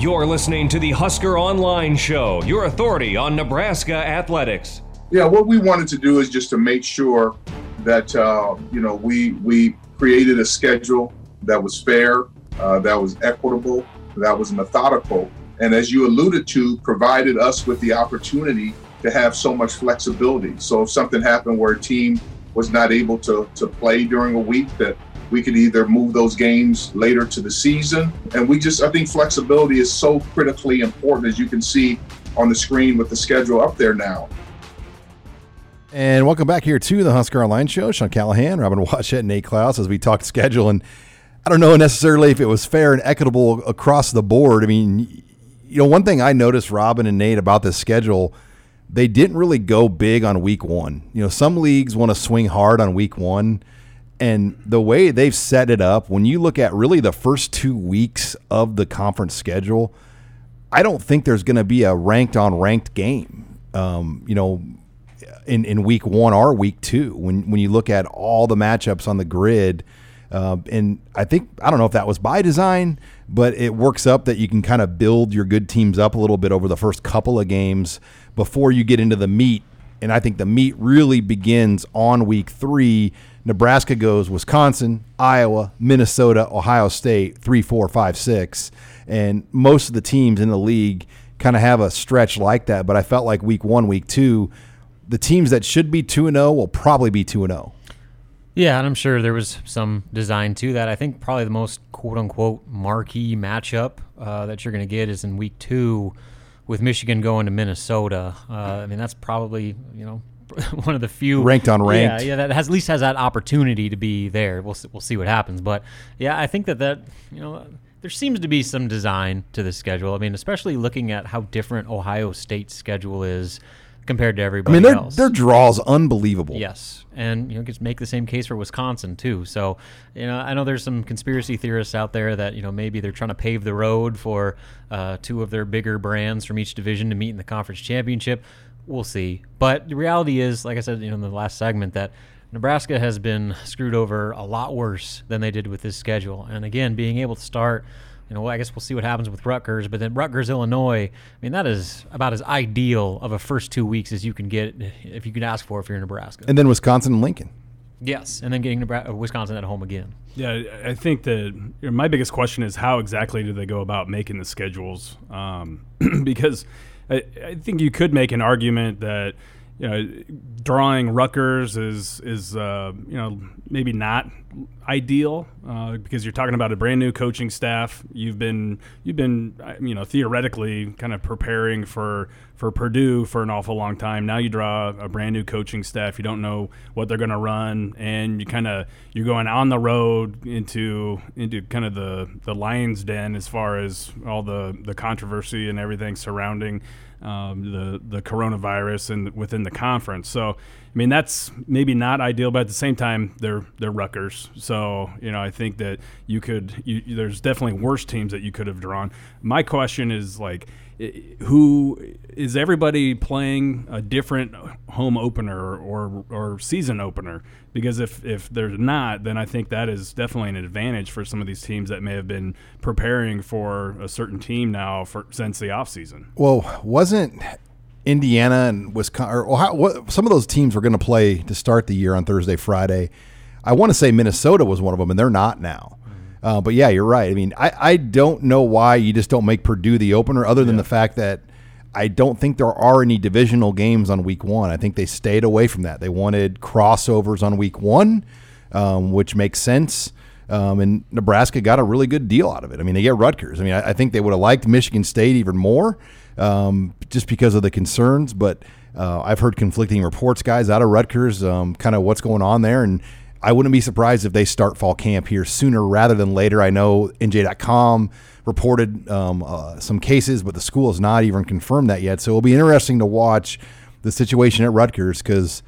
You're listening to the Husker Online Show, your authority on Nebraska athletics. Yeah, what we wanted to do is just to make sure that uh, you know we we created a schedule that was fair, uh, that was equitable, that was methodical, and as you alluded to, provided us with the opportunity to have so much flexibility. So if something happened where a team was not able to to play during a week, that we could either move those games later to the season. And we just, I think flexibility is so critically important, as you can see on the screen with the schedule up there now. And welcome back here to the Husker Online Show. Sean Callahan, Robin Washut, Nate Clouse as we talk schedule. And I don't know necessarily if it was fair and equitable across the board. I mean, you know, one thing I noticed, Robin and Nate, about this schedule, they didn't really go big on week one. You know, some leagues want to swing hard on week one. And the way they've set it up, when you look at really the first two weeks of the conference schedule, I don't think there's going to be a ranked on ranked game. Um, you know, in, in week one or week two, when when you look at all the matchups on the grid, uh, and I think I don't know if that was by design, but it works up that you can kind of build your good teams up a little bit over the first couple of games before you get into the meat. And I think the meat really begins on week three Nebraska goes Wisconsin, Iowa, Minnesota, Ohio State, three, four, five, six. And most of the teams in the league kind of have a stretch like that. But I felt like week one, week two, the teams that should be 2 0 will probably be 2 0. Yeah, and I'm sure there was some design to that. I think probably the most quote unquote marquee matchup uh, that you're going to get is in week two with Michigan going to Minnesota. Uh, I mean, that's probably, you know, one of the few ranked on ranked. Yeah, yeah, that has at least has that opportunity to be there. We'll we'll see what happens, but yeah, I think that that you know there seems to be some design to the schedule. I mean, especially looking at how different Ohio State's schedule is compared to everybody I mean, their, else. their draws unbelievable. Yes, and you know, just make the same case for Wisconsin too. So, you know, I know there's some conspiracy theorists out there that you know maybe they're trying to pave the road for uh, two of their bigger brands from each division to meet in the conference championship we'll see. But the reality is, like I said, you know, in the last segment, that Nebraska has been screwed over a lot worse than they did with this schedule. And again, being able to start, you know, I guess we'll see what happens with Rutgers, but then Rutgers, Illinois, I mean, that is about as ideal of a first two weeks as you can get if you can ask for if you're in Nebraska. And then Wisconsin and Lincoln. Yes, and then getting Nebraska, Wisconsin at home again. Yeah, I think that you know, my biggest question is how exactly do they go about making the schedules? Um, because I, I think you could make an argument that you know, drawing Rutgers is is uh, you know maybe not ideal uh, because you're talking about a brand new coaching staff. You've been you've been uh, you know theoretically kind of preparing for for Purdue for an awful long time. Now you draw a brand new coaching staff. You don't know what they're going to run, and you kind of you're going on the road into into kind of the the lion's den as far as all the the controversy and everything surrounding um, the the coronavirus and within the conference. So, I mean, that's maybe not ideal, but at the same time, they're they're Rutgers. So, you know, I think that you could. You, there's definitely worse teams that you could have drawn. My question is like who is everybody playing a different home opener or or season opener? Because if if there's not, then I think that is definitely an advantage for some of these teams that may have been preparing for a certain team now for since the offseason. Well, wasn't Indiana and Wisconsin, or how, what, some of those teams were going to play to start the year on Thursday, Friday. I want to say Minnesota was one of them, and they're not now. Uh, but yeah, you're right. I mean, I, I don't know why you just don't make Purdue the opener, other than yeah. the fact that I don't think there are any divisional games on week one. I think they stayed away from that. They wanted crossovers on week one, um, which makes sense. Um, and Nebraska got a really good deal out of it. I mean, they get Rutgers. I mean, I, I think they would have liked Michigan State even more um, just because of the concerns. But uh, I've heard conflicting reports, guys, out of Rutgers, um, kind of what's going on there. And I wouldn't be surprised if they start fall camp here sooner rather than later. I know NJ.com reported um, uh, some cases, but the school has not even confirmed that yet. So it'll be interesting to watch the situation at Rutgers because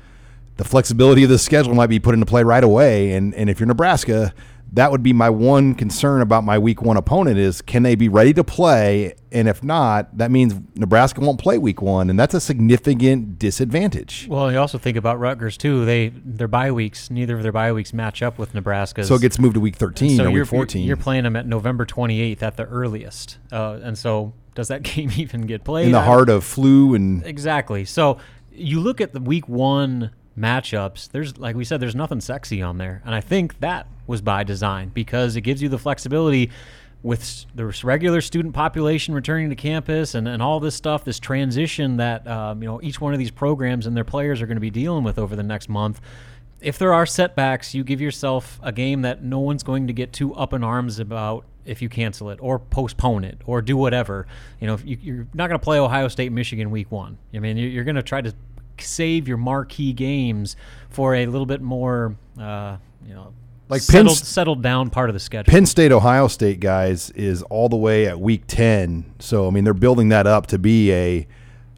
the flexibility of the schedule might be put into play right away. And, and if you're Nebraska, that would be my one concern about my week one opponent is can they be ready to play? And if not, that means Nebraska won't play week one, and that's a significant disadvantage. Well, you also think about Rutgers too. They their bye weeks, neither of their bye weeks match up with Nebraska. So it gets moved to week 13 so or week 14. You're playing them at November 28th at the earliest, uh, and so does that game even get played? in the heart of flu and Exactly. So you look at the week one matchups. There's like we said, there's nothing sexy on there, and I think that was by design because it gives you the flexibility with the regular student population returning to campus and, and all this stuff, this transition that um, you know each one of these programs and their players are going to be dealing with over the next month. If there are setbacks, you give yourself a game that no one's going to get too up in arms about if you cancel it or postpone it or do whatever. You know, you, you're not going to play Ohio State, Michigan week one. I mean, you're, you're going to try to save your marquee games for a little bit more, uh, you know, Like settled, Penn- settled down part of the schedule. Penn State, Ohio State guys is all the way at week 10. So, I mean, they're building that up to be a,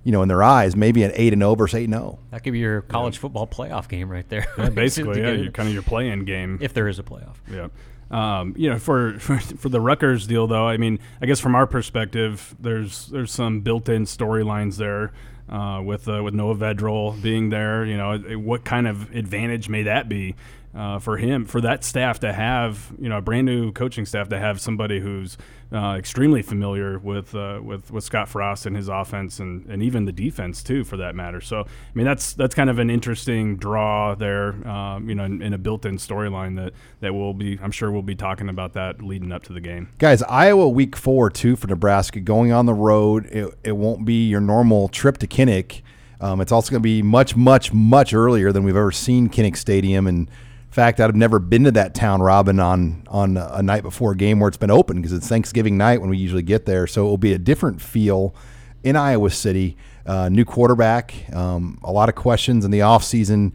you know, in their eyes, maybe an 8 and 0 versus 8 and oh. 0. that could be your college football playoff game right there. Yeah, basically, yeah, get you it- kind of your play-in game. if there is a playoff. Yeah. Um, you know, for, for for the Rutgers deal, though, I mean, I guess from our perspective, there's there's some built-in storylines there uh, with uh, with Noah Vedral being there. You know, what kind of advantage may that be uh, for him, for that staff to have, you know, a brand new coaching staff to have somebody who's uh, extremely familiar with uh, with with Scott Frost and his offense and, and even the defense too, for that matter. So, I mean, that's that's kind of an interesting draw there, um, you know, in, in a built-in storyline that that we'll be, I'm sure we'll be talking about that leading up to the game. Guys, Iowa week four, too, for Nebraska, going on the road. It, it won't be your normal trip to Kinnick. Um, it's also going to be much, much, much earlier than we've ever seen Kinnick Stadium. And fact, I've never been to that town, Robin, on on a night before a game where it's been open because it's Thanksgiving night when we usually get there. So it will be a different feel in Iowa City. Uh, new quarterback, um, a lot of questions in the offseason.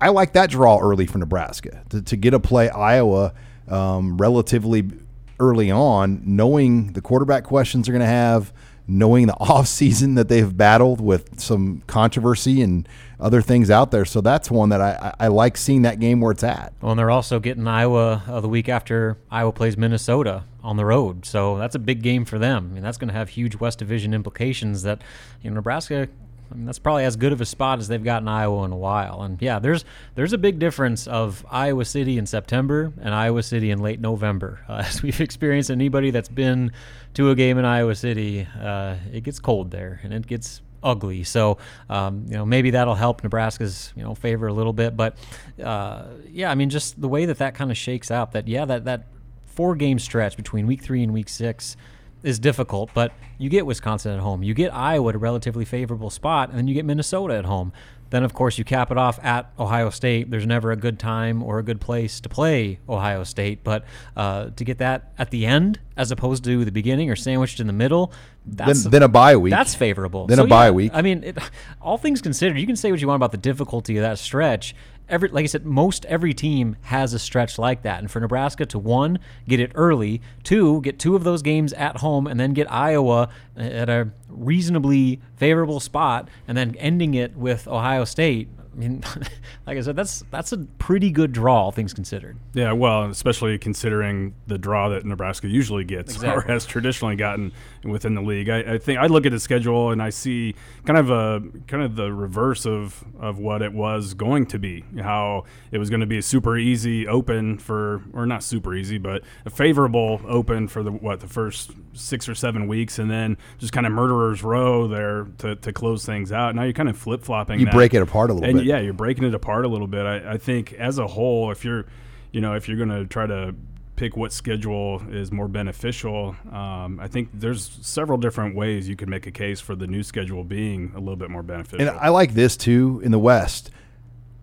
I like that draw early for Nebraska to, to get to play Iowa um, relatively early on, knowing the quarterback questions they're going to have, knowing the offseason that they've battled with some controversy and other things out there. So that's one that I, I I like seeing that game where it's at. Well, and they're also getting Iowa uh, the week after Iowa plays Minnesota on the road, so that's a big game for them. I mean, that's going to have huge West Division implications. That you know, Nebraska. I mean, that's probably as good of a spot as they've gotten in Iowa in a while. And yeah, there's there's a big difference of Iowa City in September and Iowa City in late November. Uh, as we've experienced, anybody that's been to a game in Iowa City, uh, it gets cold there and it gets ugly. So um, you know maybe that'll help Nebraska's you know favor a little bit. But uh, yeah, I mean just the way that that kind of shakes out. That yeah that that four game stretch between week three and week six is difficult. But you get Wisconsin at home, you get Iowa at a relatively favorable spot, and then you get Minnesota at home. Then of course you cap it off at Ohio State. There's never a good time or a good place to play Ohio State, but uh, to get that at the end as opposed to the beginning or sandwiched in the middle, that's then, then a bye week. that's favorable. Then So, a bye yeah, week. I mean, it, all things considered, you can say what you want about the difficulty of that stretch. Every, like I said, most every team has a stretch like that. And for Nebraska to one, get it early, two, get two of those games at home, and then get Iowa at a reasonably favorable spot, and then ending it with Ohio State. I mean, like I said, that's that's a pretty good draw, all things considered. Yeah, well, especially considering the draw that Nebraska usually gets or has traditionally gotten within the league. I, I think I look at the schedule and I see kind of a kind of the reverse of of what it was going to be. How it was going to be a super easy open for, or not super easy, but a favorable open for the what the first six or seven weeks, and then just kind of murderers row there to, to close things out. Now you're kind of flip flopping. You break it apart a little and bit. Yeah, you're breaking it apart a little bit. I, I think as a whole, if you're, you know, if you're going to try to pick what schedule is more beneficial, um, I think there's several different ways you could make a case for the new schedule being a little bit more beneficial. And I like this too in the West.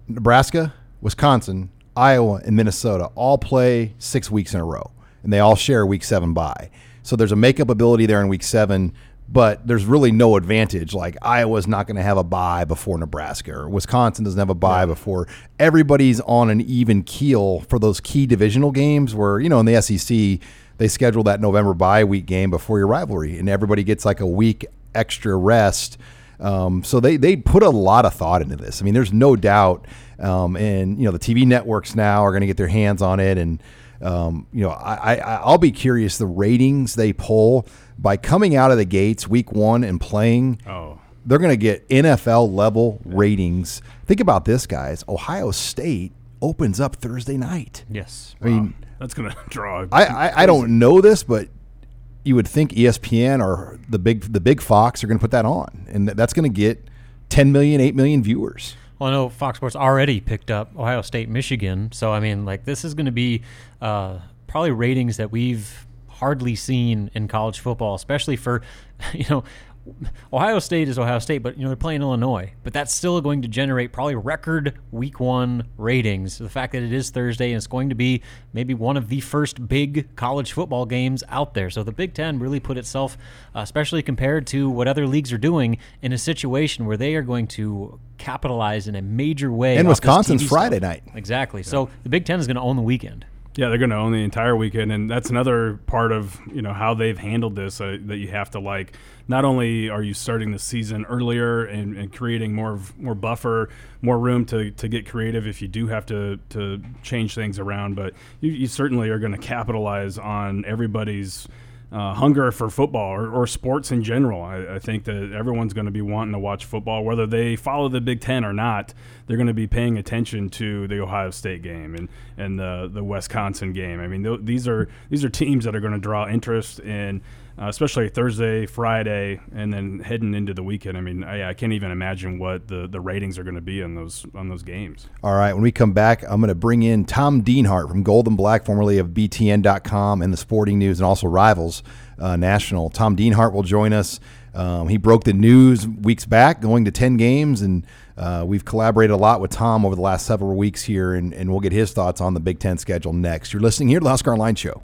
Nebraska, Wisconsin, Iowa, and Minnesota all play six weeks in a row, and they all share week seven bye. So there's a makeup ability there in week seven, but there's really no advantage. Like Iowa's not going to have a bye before Nebraska, or Wisconsin doesn't have a bye before. Everybody's on an even keel for those key divisional games where, you know, in the SEC, they schedule that November bye week game before your rivalry, and everybody gets like a week extra rest. Um, so they they put a lot of thought into this. I mean, there's no doubt, um, and you know the TV networks now are going to get their hands on it, and Um, you know, I, I I'll be curious the ratings they pull by coming out of the gates week one and playing. Oh, They're going to get NFL level ratings. Think about this, guys. Ohio State opens up Thursday night. Yes. I mean, that's gonna draw. I, I, I don't know this, but you would think ESPN or the big the big Fox are going to put that on, and that's going to get 10 million, 8 million viewers. Well, I know Fox Sports already picked up Ohio State, Michigan. So, I mean, like, this is going to be uh, probably ratings that we've hardly seen in college football, especially for, you know, Ohio State is Ohio State, but, you know, they're playing Illinois. But that's still going to generate probably record week one ratings. The fact that it is Thursday and it's going to be maybe one of the first big college football games out there. So the Big Ten really put itself, uh, especially compared to what other leagues are doing, in a situation where they are going to capitalize in a major way. And Wisconsin's Friday stuff. night. Exactly. So the Big Ten is going to own the weekend. Yeah, they're going to own the entire weekend, and that's another part of you know how they've handled this uh, that you have to like. Not only are you starting the season earlier and, and creating more more buffer, more room to, to get creative if you do have to, to change things around, but you, you certainly are going to capitalize on everybody's uh, hunger for football or, or sports in general. I, I think that everyone's going to be wanting to watch football, whether they follow the Big Ten or not. They're going to be paying attention to the Ohio State game and, and the the Wisconsin game. I mean, th- these are these are teams that are going to draw interest in. Uh, especially Thursday, Friday, and then heading into the weekend. I mean, I, I can't even imagine what the, the ratings are going to be on those on those games. All right, when we come back, I'm going to bring in Tom Dienhart from Gold and Black, formerly of BTN.com and the Sporting News, and also Rivals uh, National. Tom Dienhart will join us. Um, he broke the news weeks back, going to 10 games, and uh, we've collaborated a lot with Tom over the last several weeks here, and, and we'll get his thoughts on the Big Ten schedule next. You're listening here to the Husker Online Show.